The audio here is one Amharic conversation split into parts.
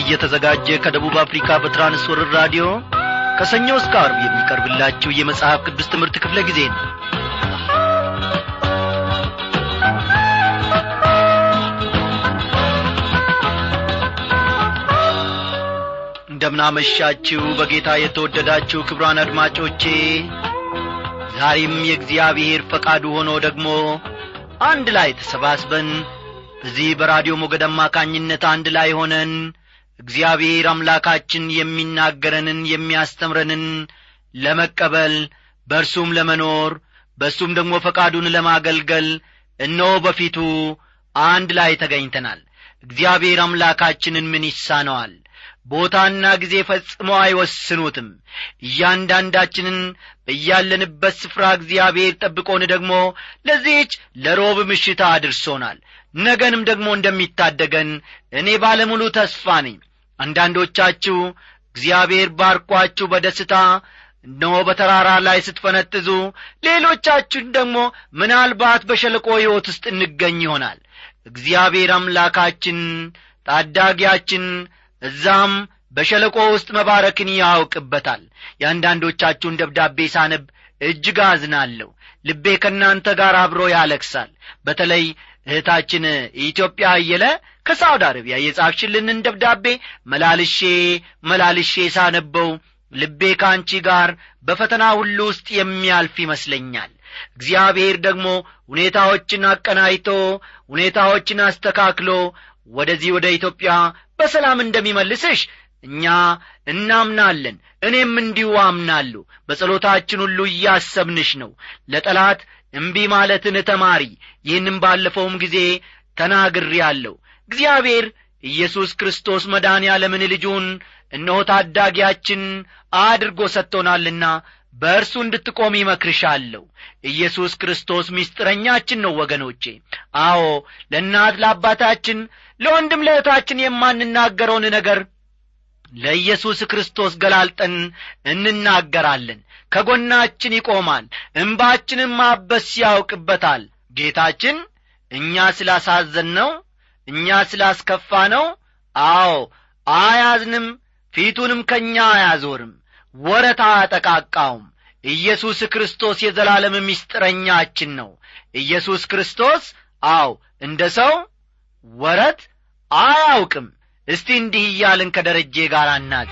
እየተዘጋጀ ከደቡብ አፍሪካ በትራንስወርር ራዲዮ ከሰኞ እስከ አርብ የሚቀርብላችሁ የመጽሐፍ ቅዱስ ትምህርት ክፍለ ጊዜ ነው። እንደምናመሻችሁ በጌታ የተወደዳችሁ ክብሯን አድማጮቼ ዛሬም የእግዚአብሔር ፈቃዱ ሆኖ ደግሞ አንድ ላይ ተሰባስበን በዚህ በራዲዮ ሞገድ አማካኝነት አንድ ላይ ሆነን እግዚአብሔር አምላካችን የሚናገረንን የሚያስተምረንን ለመቀበል በእርሱም ለመኖር በእሱም ደግሞ ፈቃዱን ለማገልገል እነሆ በፊቱ አንድ ላይ ተገኝተናል። እግዚአብሔር አምላካችንን ምን ይሳነዋል? ቦታና ጊዜ ፈጽሞ አይወስኑትም። እያንዳንዳችንን በያለንበት ስፍራ እግዚአብሔር ጠብቆን ደግሞ ለዚህች ለሮብ ምሽታ አድርሶናል። ነገንም ደግሞ እንደሚታደገን እኔ ባለሙሉ ተስፋ ነኝ አንዳንዶቻችሁ እግዚአብሔር ባርኳችሁ በደስታ እነሆ በተራራ ላይ ስትፈነጥዙ ሌሎቻችሁን ደግሞ ምናልባት በሸለቆ ሕይወት ውስጥ እንገኝ ይሆናል። እግዚአብሔር አምላካችን ታዳጊያችን እዛም በሸለቆ ውስጥ መባረክን ያውቅበታል። የአንዳንዶቻችሁን ደብዳቤ ሳነብ እጅግ አዝናለሁ። ልቤ ከእናንተ ጋር አብሮ ያለቅሳል። በተለይ እህታችን ኢትዮጵያ አየለ ከሳውዲ አረቢያ የጻፍሽልንን ደብዳቤ መላልሼ መላልሼ ሳነበው ልቤ ከአንቺ ጋር በፈተና ሁሉ ውስጥ የሚያልፍ ይመስለኛል። እግዚአብሔር ደግሞ ሁኔታዎችን አቀናይቶ ሁኔታዎችን አስተካክሎ ወደዚህ ወደ ኢትዮጵያ በሰላም እንደሚመልስሽ እኛ እናምናለን። እኔም እንዲሁ አምናለሁ። በጸሎታችን ሁሉ እያሰብንሽ ነው። ለጠላት እምቢ ማለትን ተማሪ። ይህንም ባለፈውም ጊዜ ተናግሬ አለሁ እግዚአብሔር ኢየሱስ ክርስቶስ መዳን ያለምን ልጁን እነሆ ታዳጊያችን አድርጎ ሰጥቶናልና በእርሱ እንድትቆም ይመክርሻለሁ። ኢየሱስ ክርስቶስ ምስጢረኛችን ነው ወገኖቼ። አዎ ለእናት ለአባታችን ለወንድም ለእህታችን የማንናገረውን ነገር ለኢየሱስ ክርስቶስ ገላልጠን እንናገራለን ከጎናችን ይቆማል እንባችንም ማበስ ያውቅበታል። ጌታችን እኛ ስላሳዘን ነው እኛ ስላስከፋ ነው አዎ አያዝንም ፊቱንም ከእኛ አያዞርም። ወረት አያጠቃቃውም ኢየሱስ ክርስቶስ የዘላለም ምስጢረኛችን ነው። ኢየሱስ ክርስቶስ አው እንደ ሰው ወረት አያውቅም። እስቲ እንዲህ እያልን ከደረጄ ጋር አናዚ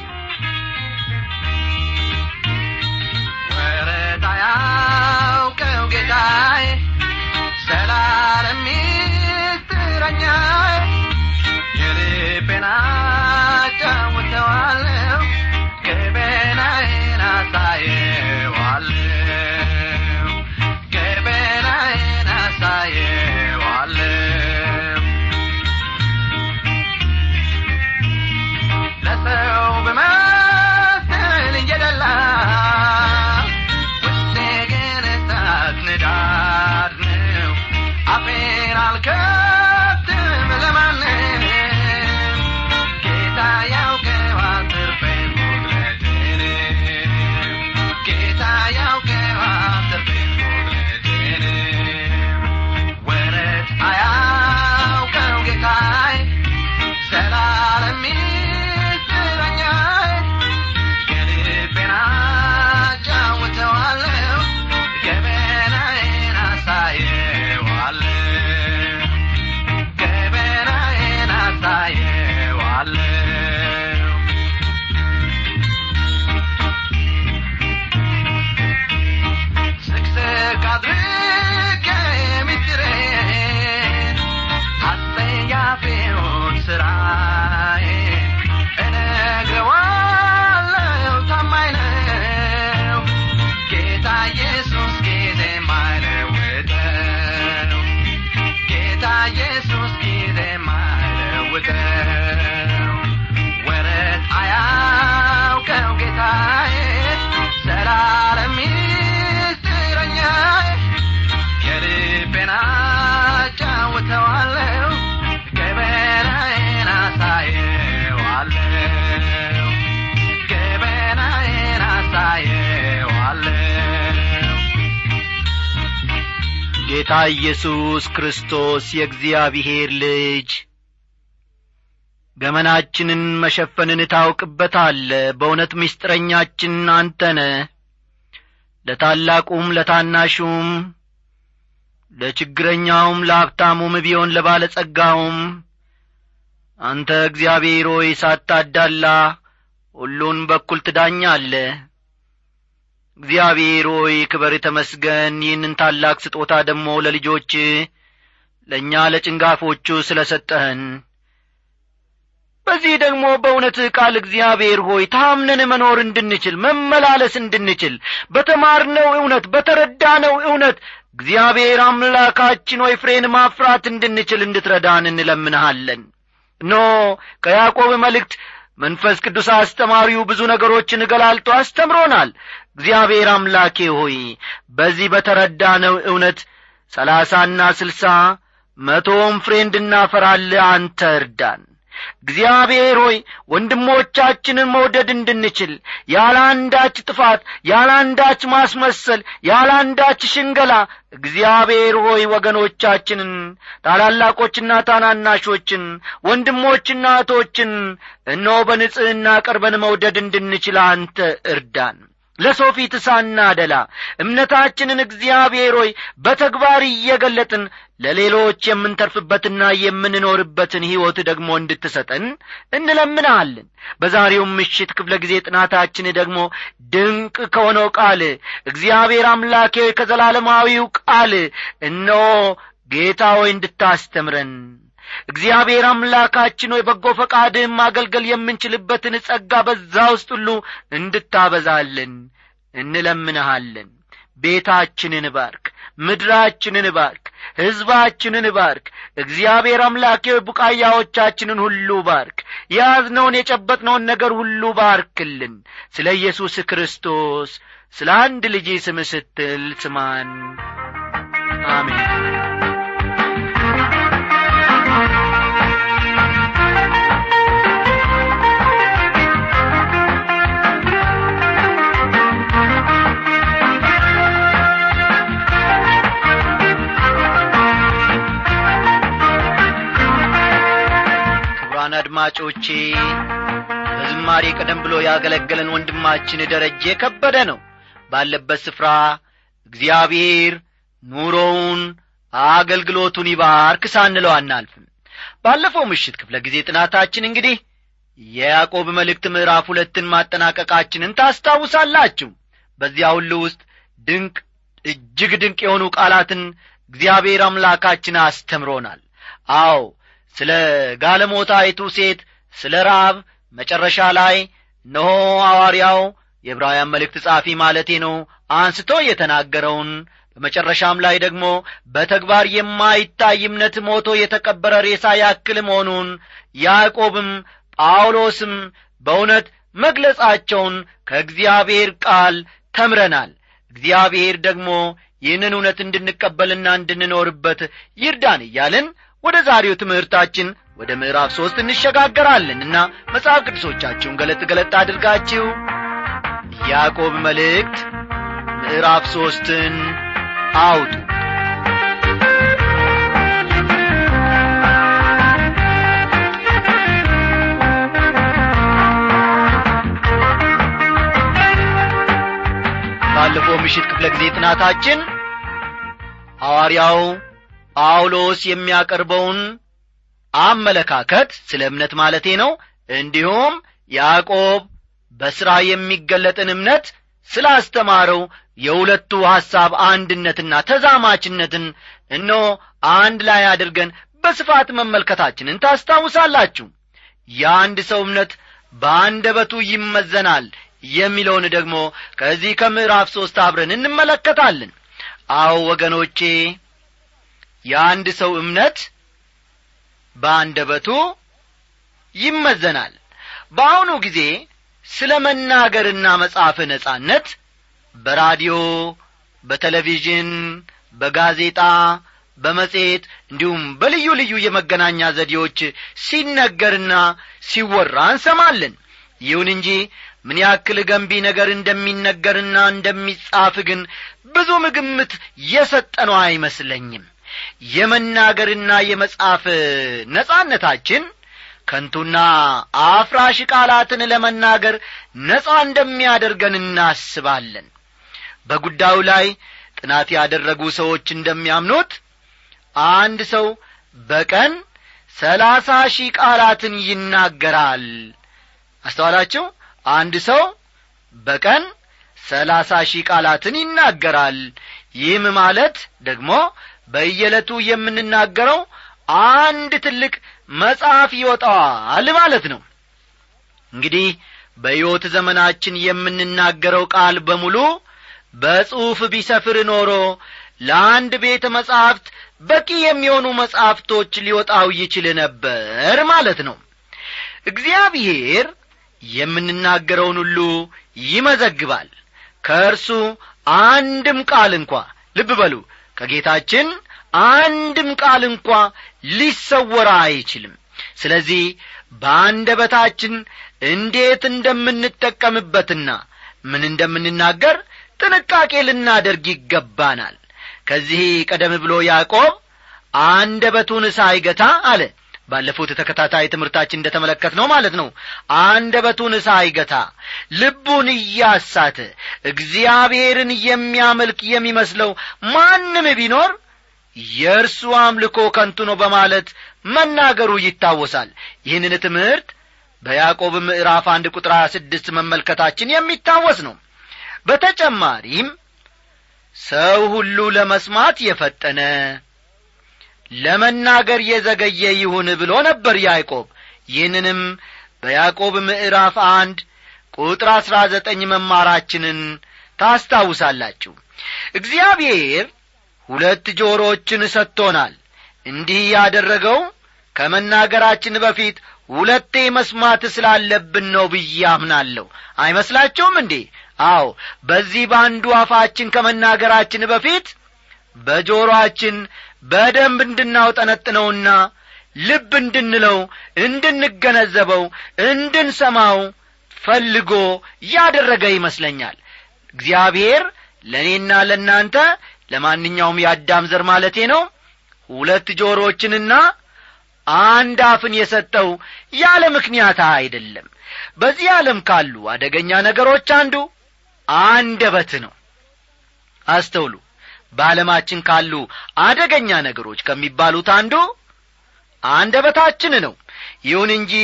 ጌታ ኢየሱስ ክርስቶስ የእግዚአብሔር ልጅ። ገመናችንን መሸፈንን ታውቅበታለ። በእውነት ምስጢረኛችን አንተነ። ለታላቁም ለታናሹም ለችግረኛውም ለሀብታሙም ቢሆን ለባለጸጋውም አንተ እግዚአብሔር ሆይ ሳታዳላ ሁሉን በኩል ትዳኛለ እግዚአብሔር ሆይ ክበር ተመስገን። ይህንን ታላቅ ስጦታ ደግሞ ለልጆች ለእኛ ለጭንጋፎቹ ስለ ሰጠህን በዚህ ደግሞ በእውነት ቃል እግዚአብሔር ሆይ ታምነን መኖር እንድንችል መመላለስ እንድንችል በተማርነው እውነት በተረዳነው እውነት እግዚአብሔር አምላካችን ሆይ ፍሬን ማፍራት እንድንችል እንድትረዳን እንለምንሃለን። ኖ ከያዕቆብ መልእክት መንፈስ ቅዱስ አስተማሪው ብዙ ነገሮችን ገላልጦ አስተምሮናል። እግዚአብሔር አምላኬ ሆይ በዚህ በተረዳነው እውነት ሰላሳና ስልሳ መቶም ፍሬ እንድናፈራል አንተ እርዳን እግዚአብሔር ሆይ ወንድሞቻችንን መውደድ እንድንችል ያለ አንዳች ጥፋት ያለ አንዳች ማስመሰል ያለ አንዳች ሽንገላ እግዚአብሔር ሆይ ወገኖቻችንን ታላላቆችና ታናናሾችን ወንድሞችና እህቶችን እነሆ በንጽሕና ቀርበን መውደድ እንድንችል አንተ እርዳን ለሰው ፊት ሳናደላ እምነታችንን እግዚአብሔር ሆይ በተግባር እየገለጥን ለሌሎች የምንተርፍበትና የምንኖርበትን ሕይወት ደግሞ እንድትሰጠን እንለምናለን። በዛሬውም ምሽት ክፍለ ጊዜ ጥናታችን ደግሞ ድንቅ ከሆነው ቃል እግዚአብሔር አምላኬ ከዘላለማዊው ቃል እነሆ ጌታ ሆይ እንድታስተምረን እግዚአብሔር አምላካችን ሆይ በጎ ፈቃድህም ማገልገል የምንችልበትን ጸጋ በዛ ውስጥ ሁሉ እንድታበዛልን እንለምንሃለን። ቤታችንን ባርክ ምድራችንን ባርክ ሕዝባችንን ባርክ እግዚአብሔር አምላኬ ቡቃያዎቻችንን ሁሉ ባርክ የያዝነውን የጨበጥነውን ነገር ሁሉ ባርክልን ስለ ኢየሱስ ክርስቶስ ስለ አንድ ልጅ ስም ስትል ስማን። አሜን አድማጮቼ በዝማሬ ቀደም ብሎ ያገለገለን ወንድማችን ደረጀ ከበደ ነው። ባለበት ስፍራ እግዚአብሔር ኑሮውን አገልግሎቱን ይባርክ ሳንለው አናልፍም። ባለፈው ምሽት ክፍለ ጊዜ ጥናታችን እንግዲህ የያዕቆብ መልእክት ምዕራፍ ሁለትን ማጠናቀቃችንን ታስታውሳላችሁ። በዚያ ሁሉ ውስጥ ድንቅ እጅግ ድንቅ የሆኑ ቃላትን እግዚአብሔር አምላካችን አስተምሮናል። አዎ ስለ ጋለሞታይቱ ሴት ስለ ራብ መጨረሻ ላይ እነሆ ሐዋርያው የዕብራውያን መልእክት ጻፊ ማለቴ ነው አንስቶ የተናገረውን። በመጨረሻም ላይ ደግሞ በተግባር የማይታይ እምነት ሞቶ የተቀበረ ሬሳ ያክል መሆኑን ያዕቆብም ጳውሎስም በእውነት መግለጻቸውን ከእግዚአብሔር ቃል ተምረናል። እግዚአብሔር ደግሞ ይህንን እውነት እንድንቀበልና እንድንኖርበት ይርዳን እያልን ወደ ዛሬው ትምህርታችን ወደ ምዕራፍ ሦስት እንሸጋገራለን እና መጽሐፍ ቅዱሶቻችሁን ገለጥ ገለጥ አድርጋችሁ ያዕቆብ መልእክት ምዕራፍ ሦስትን አውጡ። ባለፈው ምሽት ክፍለ ጊዜ ጥናታችን ሐዋርያው ጳውሎስ የሚያቀርበውን አመለካከት ስለ እምነት ማለቴ ነው። እንዲሁም ያዕቆብ በሥራ የሚገለጥን እምነት ስላስተማረው የሁለቱ ሐሳብ አንድነትና ተዛማችነትን እኖ አንድ ላይ አድርገን በስፋት መመልከታችንን ታስታውሳላችሁ። የአንድ ሰው እምነት በአንደበቱ ይመዘናል የሚለውን ደግሞ ከዚህ ከምዕራፍ ሦስት አብረን እንመለከታለን። አዎ ወገኖቼ የአንድ ሰው እምነት በአንደበቱ ይመዘናል። በአሁኑ ጊዜ ስለ መናገርና መጻፍ ነጻነት በራዲዮ በቴሌቪዥን በጋዜጣ በመጽሔት እንዲሁም በልዩ ልዩ የመገናኛ ዘዴዎች ሲነገርና ሲወራ እንሰማለን። ይሁን እንጂ ምን ያክል ገንቢ ነገር እንደሚነገርና እንደሚጻፍ ግን ብዙም ግምት የሰጠነው አይመስለኝም የመናገርና የመጻፍ ነጻነታችን ከንቱና አፍራሽ ቃላትን ለመናገር ነጻ እንደሚያደርገን እናስባለን። በጉዳዩ ላይ ጥናት ያደረጉ ሰዎች እንደሚያምኑት አንድ ሰው በቀን ሰላሳ ሺህ ቃላትን ይናገራል። አስተዋላችሁ? አንድ ሰው በቀን ሰላሳ ሺህ ቃላትን ይናገራል። ይህም ማለት ደግሞ በየዕለቱ የምንናገረው አንድ ትልቅ መጽሐፍ ይወጣዋል ማለት ነው። እንግዲህ በሕይወት ዘመናችን የምንናገረው ቃል በሙሉ በጽሑፍ ቢሰፍር ኖሮ ለአንድ ቤተ መጻሕፍት በቂ የሚሆኑ መጻሕፍቶች ሊወጣው ይችል ነበር ማለት ነው። እግዚአብሔር የምንናገረውን ሁሉ ይመዘግባል። ከእርሱ አንድም ቃል እንኳ ልብ በሉ ከጌታችን አንድም ቃል እንኳ ሊሰወራ አይችልም። ስለዚህ በአንደበታችን እንዴት እንደምንጠቀምበትና ምን እንደምንናገር ጥንቃቄ ልናደርግ ይገባናል። ከዚህ ቀደም ብሎ ያዕቆብ አንደበቱን ሳይገታ አለ ባለፉት ተከታታይ ትምህርታችን እንደ ተመለከት ነው ማለት ነው። አንደበቱን ሳይገታ ልቡን እያሳተ እግዚአብሔርን የሚያመልክ የሚመስለው ማንም ቢኖር የእርሱ አምልኮ ከንቱ ነው በማለት መናገሩ ይታወሳል። ይህንን ትምህርት በያዕቆብ ምዕራፍ አንድ ቁጥር ስድስት መመልከታችን የሚታወስ ነው። በተጨማሪም ሰው ሁሉ ለመስማት የፈጠነ ለመናገር የዘገየ ይሁን ብሎ ነበር ያዕቆብ። ይህንንም በያዕቆብ ምዕራፍ አንድ ቁጥር አሥራ ዘጠኝ መማራችንን ታስታውሳላችሁ። እግዚአብሔር ሁለት ጆሮችን ሰጥቶናል። እንዲህ ያደረገው ከመናገራችን በፊት ሁለቴ መስማት ስላለብን ነው ብዬ አምናለሁ። አይመስላችሁም እንዴ? አዎ በዚህ በአንዱ አፋችን ከመናገራችን በፊት በጆሮአችን በደንብ እንድናውጠነጥነውና ልብ እንድንለው እንድንገነዘበው እንድንሰማው ፈልጎ ያደረገ ይመስለኛል። እግዚአብሔር ለእኔና ለእናንተ ለማንኛውም የአዳም ዘር ማለቴ ነው ሁለት ጆሮዎችንና አንድ አፍን የሰጠው ያለ ምክንያት አይደለም። በዚህ ዓለም ካሉ አደገኛ ነገሮች አንዱ አንደበት ነው። አስተውሉ በዓለማችን ካሉ አደገኛ ነገሮች ከሚባሉት አንዱ አንደበታችን ነው። ይሁን እንጂ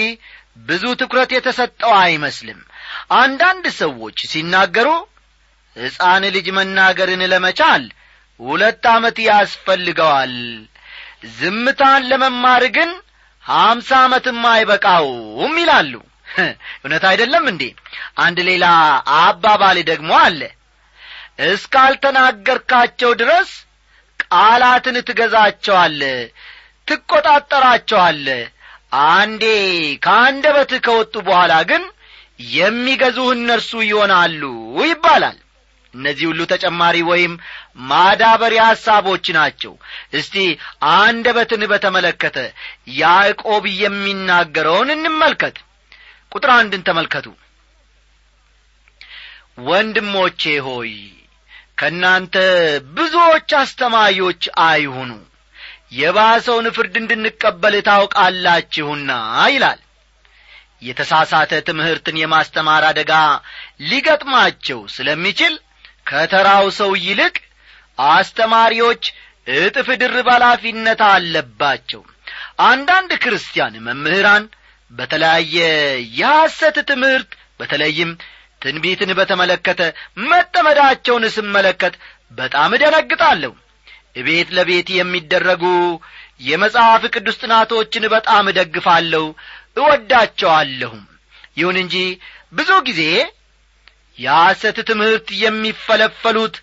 ብዙ ትኩረት የተሰጠው አይመስልም። አንዳንድ ሰዎች ሲናገሩ ሕፃን ልጅ መናገርን ለመቻል ሁለት ዓመት ያስፈልገዋል ዝምታን ለመማር ግን ሀምሳ ዓመትም አይበቃውም ይላሉ። እውነት አይደለም እንዴ? አንድ ሌላ አባባል ደግሞ አለ እስካልተናገርካቸው ድረስ ቃላትን ትገዛቸዋለ ትቈጣጠራቸዋለ። አንዴ ከአንደበትህ ከወጡ በኋላ ግን የሚገዙህ እነርሱ ይሆናሉ ይባላል። እነዚህ ሁሉ ተጨማሪ ወይም ማዳበሪያ ሐሳቦች ናቸው። እስቲ አንደበትን በተመለከተ ያዕቆብ የሚናገረውን እንመልከት። ቁጥር አንድን ተመልከቱ። ወንድሞቼ ሆይ ከእናንተ ብዙዎች አስተማሪዎች አይሁኑ። የባሰውን ፍርድ እንድንቀበል ታውቃላችሁና ይላል። የተሳሳተ ትምህርትን የማስተማር አደጋ ሊገጥማቸው ስለሚችል ከተራው ሰው ይልቅ አስተማሪዎች እጥፍ ድርብ ኃላፊነት አለባቸው። አንዳንድ ክርስቲያን መምህራን በተለያየ የሐሰት ትምህርት በተለይም ትንቢትን በተመለከተ መጠመዳቸውን ስመለከት በጣም እደነግጣለሁ። እቤት ለቤት የሚደረጉ የመጽሐፍ ቅዱስ ጥናቶችን በጣም እደግፋለሁ እወዳቸዋለሁም። ይሁን እንጂ ብዙ ጊዜ የሐሰት ትምህርት የሚፈለፈሉት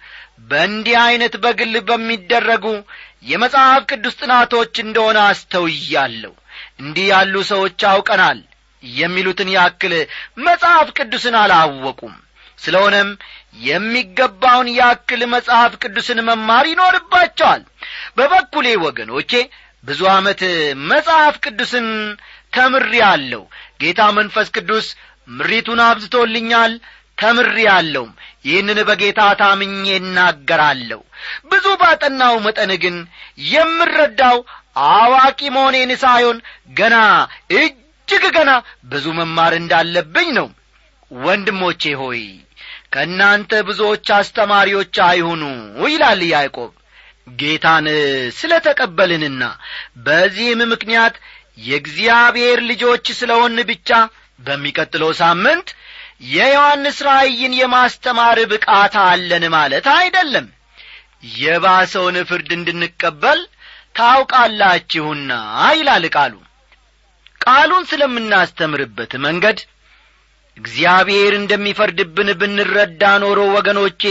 በእንዲህ ዐይነት በግል በሚደረጉ የመጽሐፍ ቅዱስ ጥናቶች እንደሆነ አስተውያለሁ። እንዲህ ያሉ ሰዎች አውቀናል የሚሉትን ያክል መጽሐፍ ቅዱስን አላወቁም። ስለሆነም የሚገባውን ያክል መጽሐፍ ቅዱስን መማር ይኖርባቸዋል። በበኩሌ ወገኖቼ ብዙ ዓመት መጽሐፍ ቅዱስን ተምሬ አለሁ ጌታ መንፈስ ቅዱስ ምሪቱን አብዝቶልኛል ተምሬ አለውም ይህንን በጌታ ታምኜ እናገራለሁ። ብዙ ባጠናው መጠን ግን የምረዳው አዋቂ መሆኔን ሳይሆን ገና እጅ እጅግ ገና ብዙ መማር እንዳለብኝ ነው። ወንድሞቼ ሆይ ከእናንተ ብዙዎች አስተማሪዎች አይሁኑ ይላል ያዕቆብ። ጌታን ስለ ተቀበልንና በዚህም ምክንያት የእግዚአብሔር ልጆች ስለሆን ብቻ በሚቀጥለው ሳምንት የዮሐንስ ራእይን የማስተማር ብቃት አለን ማለት አይደለም። የባሰውን ፍርድ እንድንቀበል ታውቃላችሁና ይላል ቃሉ ቃሉን ስለምናስተምርበት መንገድ እግዚአብሔር እንደሚፈርድብን ብንረዳ ኖሮ ወገኖቼ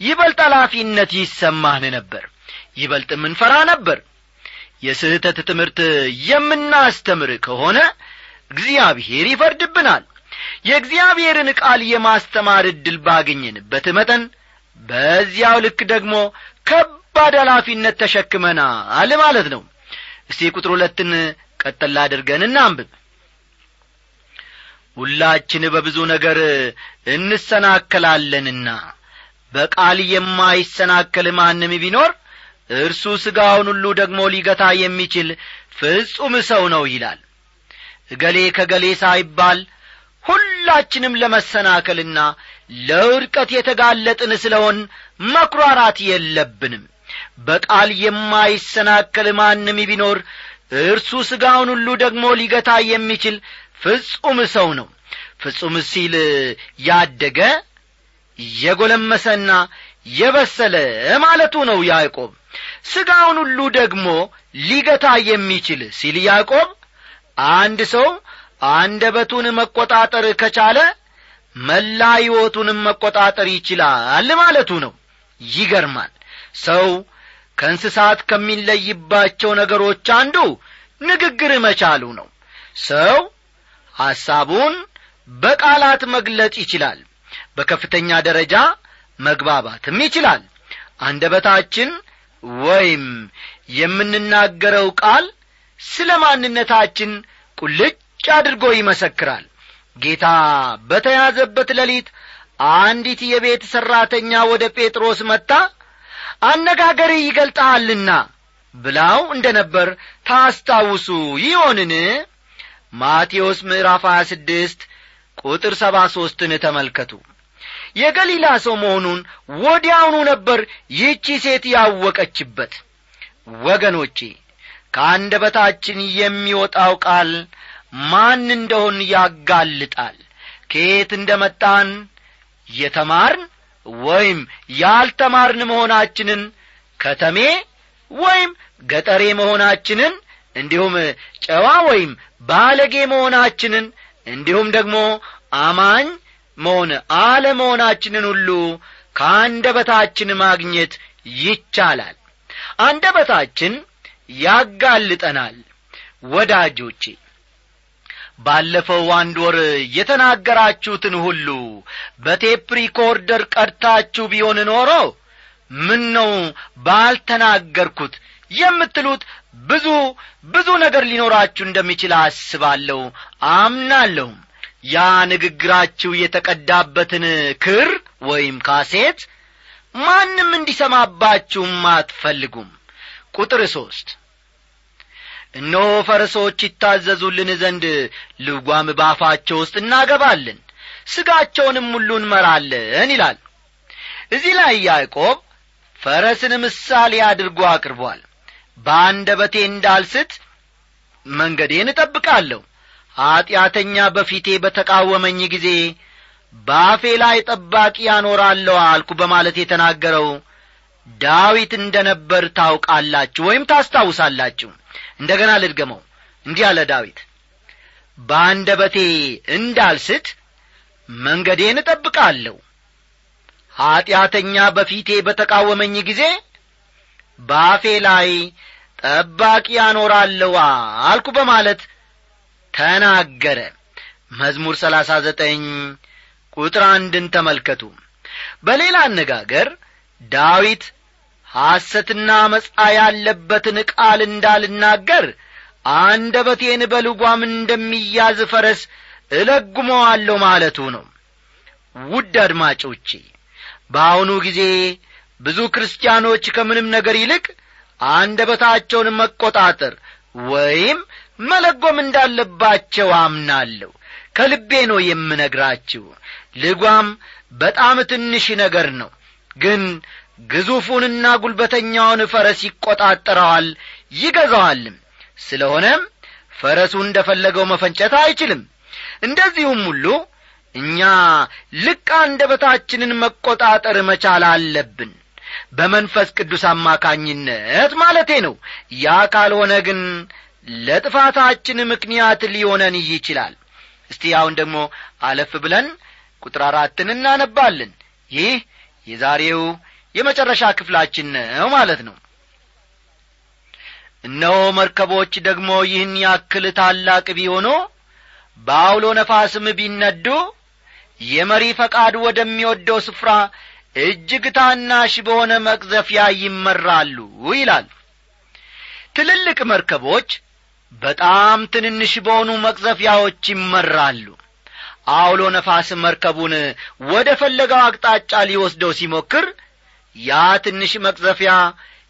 ይበልጥ ኃላፊነት ይሰማን ነበር ይበልጥ ምንፈራ ነበር። የስህተት ትምህርት የምናስተምር ከሆነ እግዚአብሔር ይፈርድብናል። የእግዚአብሔርን ቃል የማስተማር ዕድል ባገኘንበት መጠን በዚያው ልክ ደግሞ ከባድ ኃላፊነት ተሸክመናል ማለት ነው። እስቲ ቁጥር ሁለትን ቀጠላ አድርገን እናንብብ። ሁላችን በብዙ ነገር እንሰናከላለንና በቃል የማይሰናከል ማንም ቢኖር እርሱ ሥጋውን ሁሉ ደግሞ ሊገታ የሚችል ፍጹም ሰው ነው ይላል። እገሌ ከገሌ ሳይባል ሁላችንም ለመሰናከልና ለውድቀት የተጋለጥን ስለሆን መኩራራት የለብንም። በቃል የማይሰናከል ማንም ቢኖር እርሱ ሥጋውን ሁሉ ደግሞ ሊገታ የሚችል ፍጹም ሰው ነው። ፍጹም ሲል ያደገ የጐለመሰና የበሰለ ማለቱ ነው ያዕቆብ። ሥጋውን ሁሉ ደግሞ ሊገታ የሚችል ሲል ያዕቆብ አንድ ሰው አንደበቱን መቈጣጠር ከቻለ መላ ሕይወቱንም መቈጣጠር ይችላል ማለቱ ነው። ይገርማል። ሰው ከእንስሳት ከሚለይባቸው ነገሮች አንዱ ንግግር መቻሉ ነው። ሰው ሐሳቡን በቃላት መግለጽ ይችላል። በከፍተኛ ደረጃ መግባባትም ይችላል። አንደበታችን ወይም የምንናገረው ቃል ስለ ማንነታችን ቁልጭ አድርጎ ይመሰክራል። ጌታ በተያዘበት ሌሊት አንዲት የቤት ሠራተኛ ወደ ጴጥሮስ መጥታ አነጋገር ይገልጣልና ብላው እንደ ነበር ታስታውሱ ይሆንን? ማቴዎስ ምዕራፍ 26 ቁጥር ሰባ ሦስትን ተመልከቱ። የገሊላ ሰው መሆኑን ወዲያውኑ ነበር ይህቺ ሴት ያወቀችበት። ወገኖቼ ከአንደበታችን የሚወጣው ቃል ማን እንደሆን ያጋልጣል? ከየት እንደ መጣን የተማርን ወይም ያልተማርን መሆናችንን ከተሜ ወይም ገጠሬ መሆናችንን እንዲሁም ጨዋ ወይም ባለጌ መሆናችንን እንዲሁም ደግሞ አማኝ መሆን አለመሆናችንን ሁሉ ከአንደበታችን ማግኘት ይቻላል። አንደበታችን ያጋልጠናል። ወዳጆቼ ባለፈው አንድ ወር የተናገራችሁትን ሁሉ በ tape recorder ቀድታችሁ ቢሆን ኖሮ ምን ነው ባልተናገርኩት የምትሉት ብዙ ብዙ ነገር ሊኖራችሁ እንደሚችል አስባለሁ አምናለሁም። ያ ንግግራችሁ የተቀዳበትን ክር ወይም ካሴት ማንም እንዲሰማባችሁም አትፈልጉም። ቁጥር ሦስት እነሆ ፈረሶች ይታዘዙልን ዘንድ ልጓም ባፋቸው ውስጥ እናገባለን ሥጋቸውንም ሁሉ እንመራለን ይላል። እዚህ ላይ ያዕቆብ ፈረስን ምሳሌ አድርጎ አቅርቧል። በአንደበቴ እንዳልስት መንገዴን እጠብቃለሁ። ኀጢአተኛ በፊቴ በተቃወመኝ ጊዜ በአፌ ላይ ጠባቂ ያኖራለሁ አልኩ በማለት የተናገረው ዳዊት እንደ ነበር ታውቃላችሁ ወይም ታስታውሳላችሁ እንደ ገና ልድገመው። እንዲህ አለ ዳዊት በአንደበቴ እንዳልስት መንገዴን እጠብቃለሁ። ኀጢአተኛ በፊቴ በተቃወመኝ ጊዜ በአፌ ላይ ጠባቂ ያኖራለሁ አልኩ በማለት ተናገረ። መዝሙር ሰላሳ ዘጠኝ ቁጥር አንድን ተመልከቱ። በሌላ አነጋገር ዳዊት ሐሰትና መጻ ያለበትን ቃል እንዳልናገር አንደበቴን በልጓም እንደሚያዝ ፈረስ እለጉመዋለሁ ማለቱ ነው። ውድ አድማጮቼ በአሁኑ ጊዜ ብዙ ክርስቲያኖች ከምንም ነገር ይልቅ አንደበታቸውን መቈጣጠር ወይም መለጎም እንዳለባቸው አምናለሁ። ከልቤ ነው የምነግራችሁ። ልጓም በጣም ትንሽ ነገር ነው ግን ግዙፉንና ጒልበተኛውን ፈረስ ይቈጣጠረዋል ይገዛዋልም ስለሆነም ፈረሱ እንደ ፈለገው መፈንጨት አይችልም። እንደዚሁም ሁሉ እኛ ልቅ አንደበታችንን መቈጣጠር መቻል አለብን። በመንፈስ ቅዱስ አማካኝነት ማለቴ ነው። ያ ካልሆነ ግን ለጥፋታችን ምክንያት ሊሆነን ይችላል። እስቲ አሁን ደግሞ አለፍ ብለን ቁጥር አራትን እናነባለን። ይህ የዛሬው የመጨረሻ ክፍላችን ነው ማለት ነው። እነሆ መርከቦች ደግሞ ይህን ያክል ታላቅ ቢሆኑ በአውሎ ነፋስም ቢነዱ የመሪ ፈቃድ ወደሚወደው ስፍራ እጅግ ታናሽ በሆነ መቅዘፊያ ይመራሉ ይላል። ትልልቅ መርከቦች በጣም ትንንሽ በሆኑ መቅዘፊያዎች ይመራሉ። አውሎ ነፋስ መርከቡን ወደ ፈለገው አቅጣጫ ሊወስደው ሲሞክር ያ ትንሽ መቅዘፊያ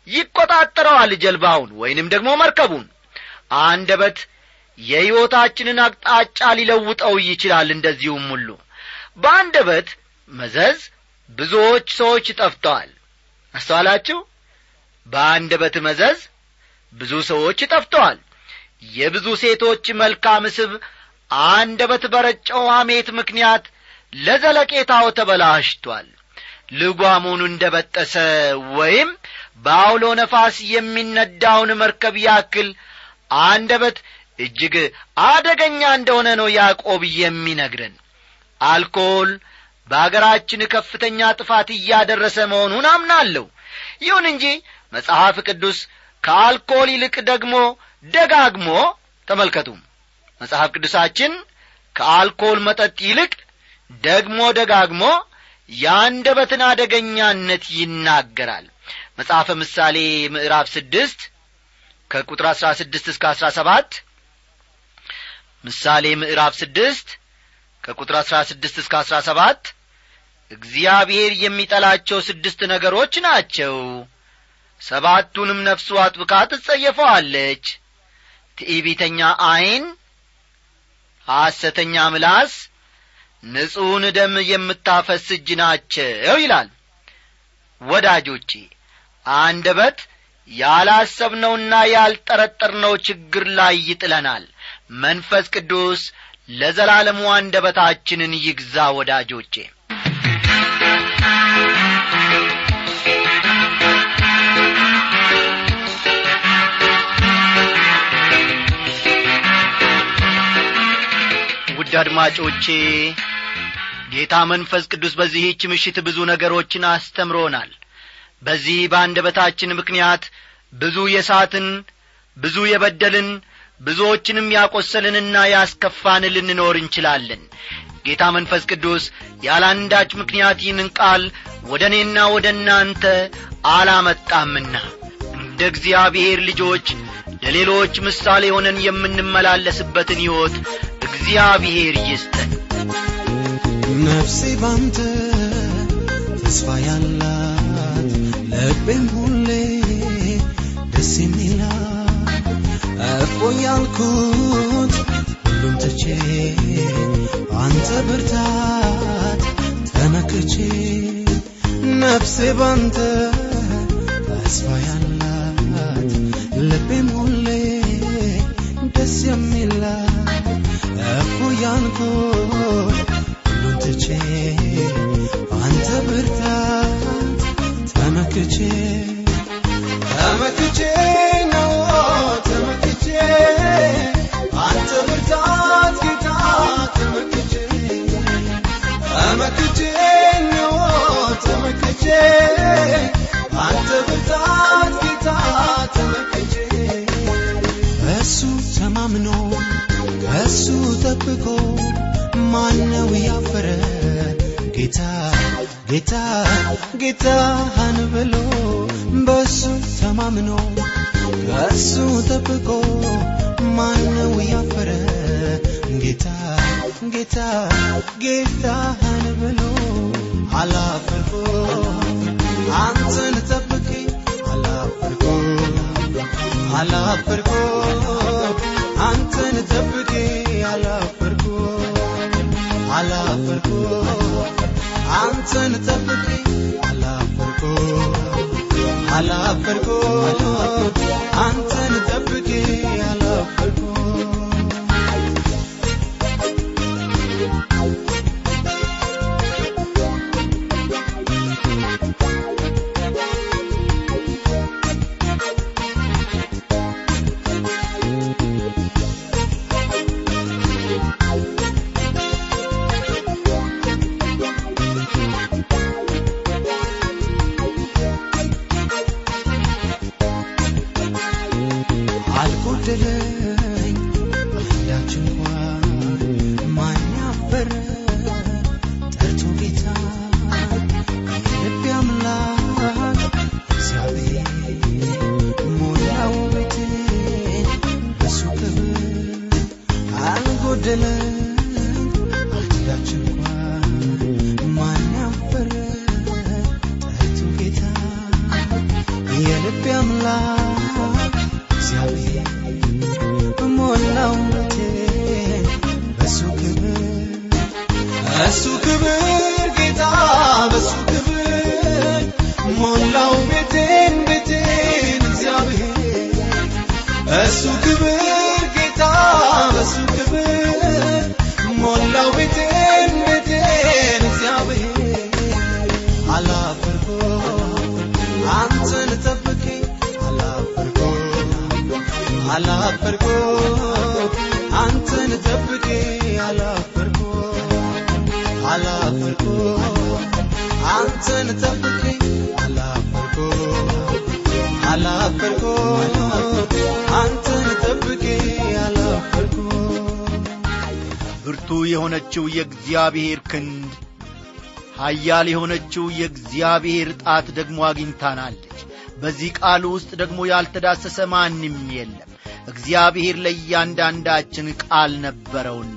ይቈጣጠረዋል ጀልባውን ወይንም ደግሞ መርከቡን። አንደበት የሕይወታችንን አቅጣጫ ሊለውጠው ይችላል እንደዚሁም ሁሉ። በአንደበት መዘዝ ብዙዎች ሰዎች ጠፍተዋል አስተዋላችሁ? በአንደበት መዘዝ ብዙ ሰዎች ጠፍተዋል የብዙ ሴቶች መልካም ስብ አንደበት በረጨው ሐሜት ምክንያት ለዘለቄታው ተበላሽቷል ልጓሙን እንደ በጠሰ ወይም በአውሎ ነፋስ የሚነዳውን መርከብ ያክል አንደበት እጅግ አደገኛ እንደሆነ ነው ያዕቆብ የሚነግረን። አልኮል በአገራችን ከፍተኛ ጥፋት እያደረሰ መሆኑን አምናለሁ። ይሁን እንጂ መጽሐፍ ቅዱስ ከአልኮል ይልቅ ደግሞ ደጋግሞ ተመልከቱ። መጽሐፍ ቅዱሳችን ከአልኮል መጠጥ ይልቅ ደግሞ ደጋግሞ የአንደበትን አደገኛነት ይናገራል። መጽሐፈ ምሳሌ ምዕራፍ ስድስት ከቁጥር አሥራ ስድስት እስከ አሥራ ሰባት ምሳሌ ምዕራፍ ስድስት ከቁጥር አሥራ ስድስት እስከ አሥራ ሰባት እግዚአብሔር የሚጠላቸው ስድስት ነገሮች ናቸው። ሰባቱንም ነፍሱ አጥብቃ ትጸየፈዋለች። ትዕቢተኛ ዐይን ሐሰተኛ ምላስ ንጹሕን ደም የምታፈስ እጅ ናቸው ይላል። ወዳጆቼ አንደበት ያላሰብነውና ያልጠረጠርነው ችግር ላይ ይጥለናል። መንፈስ ቅዱስ ለዘላለሙ አንደበታችንን ይግዛ ወዳጆቼ ውድ አድማጮቼ ጌታ መንፈስ ቅዱስ በዚህች ምሽት ብዙ ነገሮችን አስተምሮናል። በዚህ በአንደበታችን ምክንያት ብዙ የሳትን ብዙ የበደልን ብዙዎችንም ያቈሰልንና ያስከፋን ልንኖር እንችላለን። ጌታ መንፈስ ቅዱስ ያላንዳች ምክንያት ይህንን ቃል ወደ እኔና ወደ እናንተ አላመጣምና እንደ እግዚአብሔር ልጆች ለሌሎች ምሳሌ ሆነን የምንመላለስበትን ሕይወት እግዚአብሔር ይስጠን። ነፍሴ ባንተ ተስፋ ያላት ልቤም ሁሌ ደስ የሚላት እፎ ያልኩት ሁሉም ትቼ አንተ ብርታት ተመክቼ ነፍሴ ባንተ ተስፋ ያላት ልቤም ሁሌ ደስ የሚላት ያልኩት ሁሉም ትቼ ብርታት ተመክቼ ጌታ ጌታ ሀን አንብሎ በሱ ተማምኖ በሱ ጠብቆ ማነው ያፈረ? ጌታ ጌታ ጌታህን ብሎ አላፈርኩ አንተን ጠብቄ አላፈርኩ አላፈርኩ አንተን ጠብቄ አላፈርኩ አላፈርኩ አንተን ጠብቄ አላፈርኩም አላፈርኩም። ብርቱ የሆነችው የእግዚአብሔር ክንድ ኀያል የሆነችው የእግዚአብሔር ጣት ደግሞ አግኝታናለች። በዚህ ቃሉ ውስጥ ደግሞ ያልተዳሰሰ ማንም የለም። እግዚአብሔር ለእያንዳንዳችን ቃል ነበረውና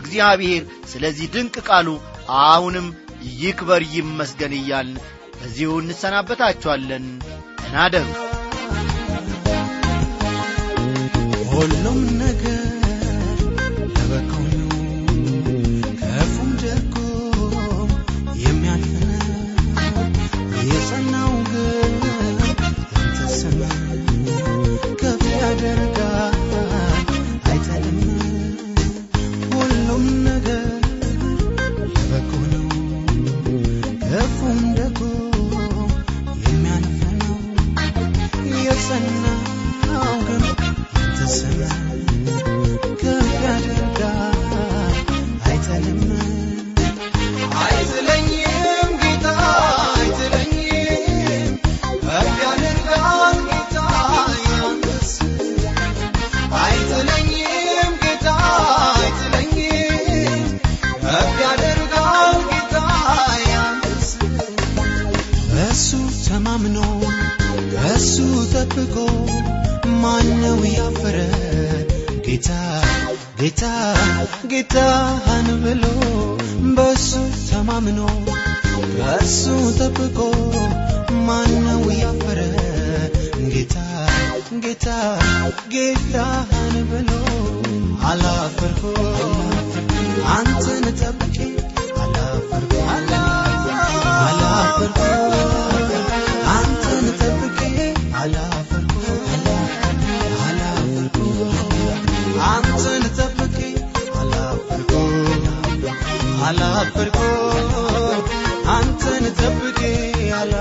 እግዚአብሔር ስለዚህ ድንቅ ቃሉ አሁንም ይክበር ይመስገን እያልን በዚሁ እንሰናበታችኋለን። እናደሩ ሁሉም será. ጌታ ጌታህን ብሎ በሱ ተማምኖ ከሱ ጠብቆ ማነው ያፈረ? ጌታ ጌታ ጌታህን ብሎ አላፈርኩ አንተን ጠብቄ አላፈርኩ አላፈርኩ አፈርኩ። አንተን ጠብቄ ያላ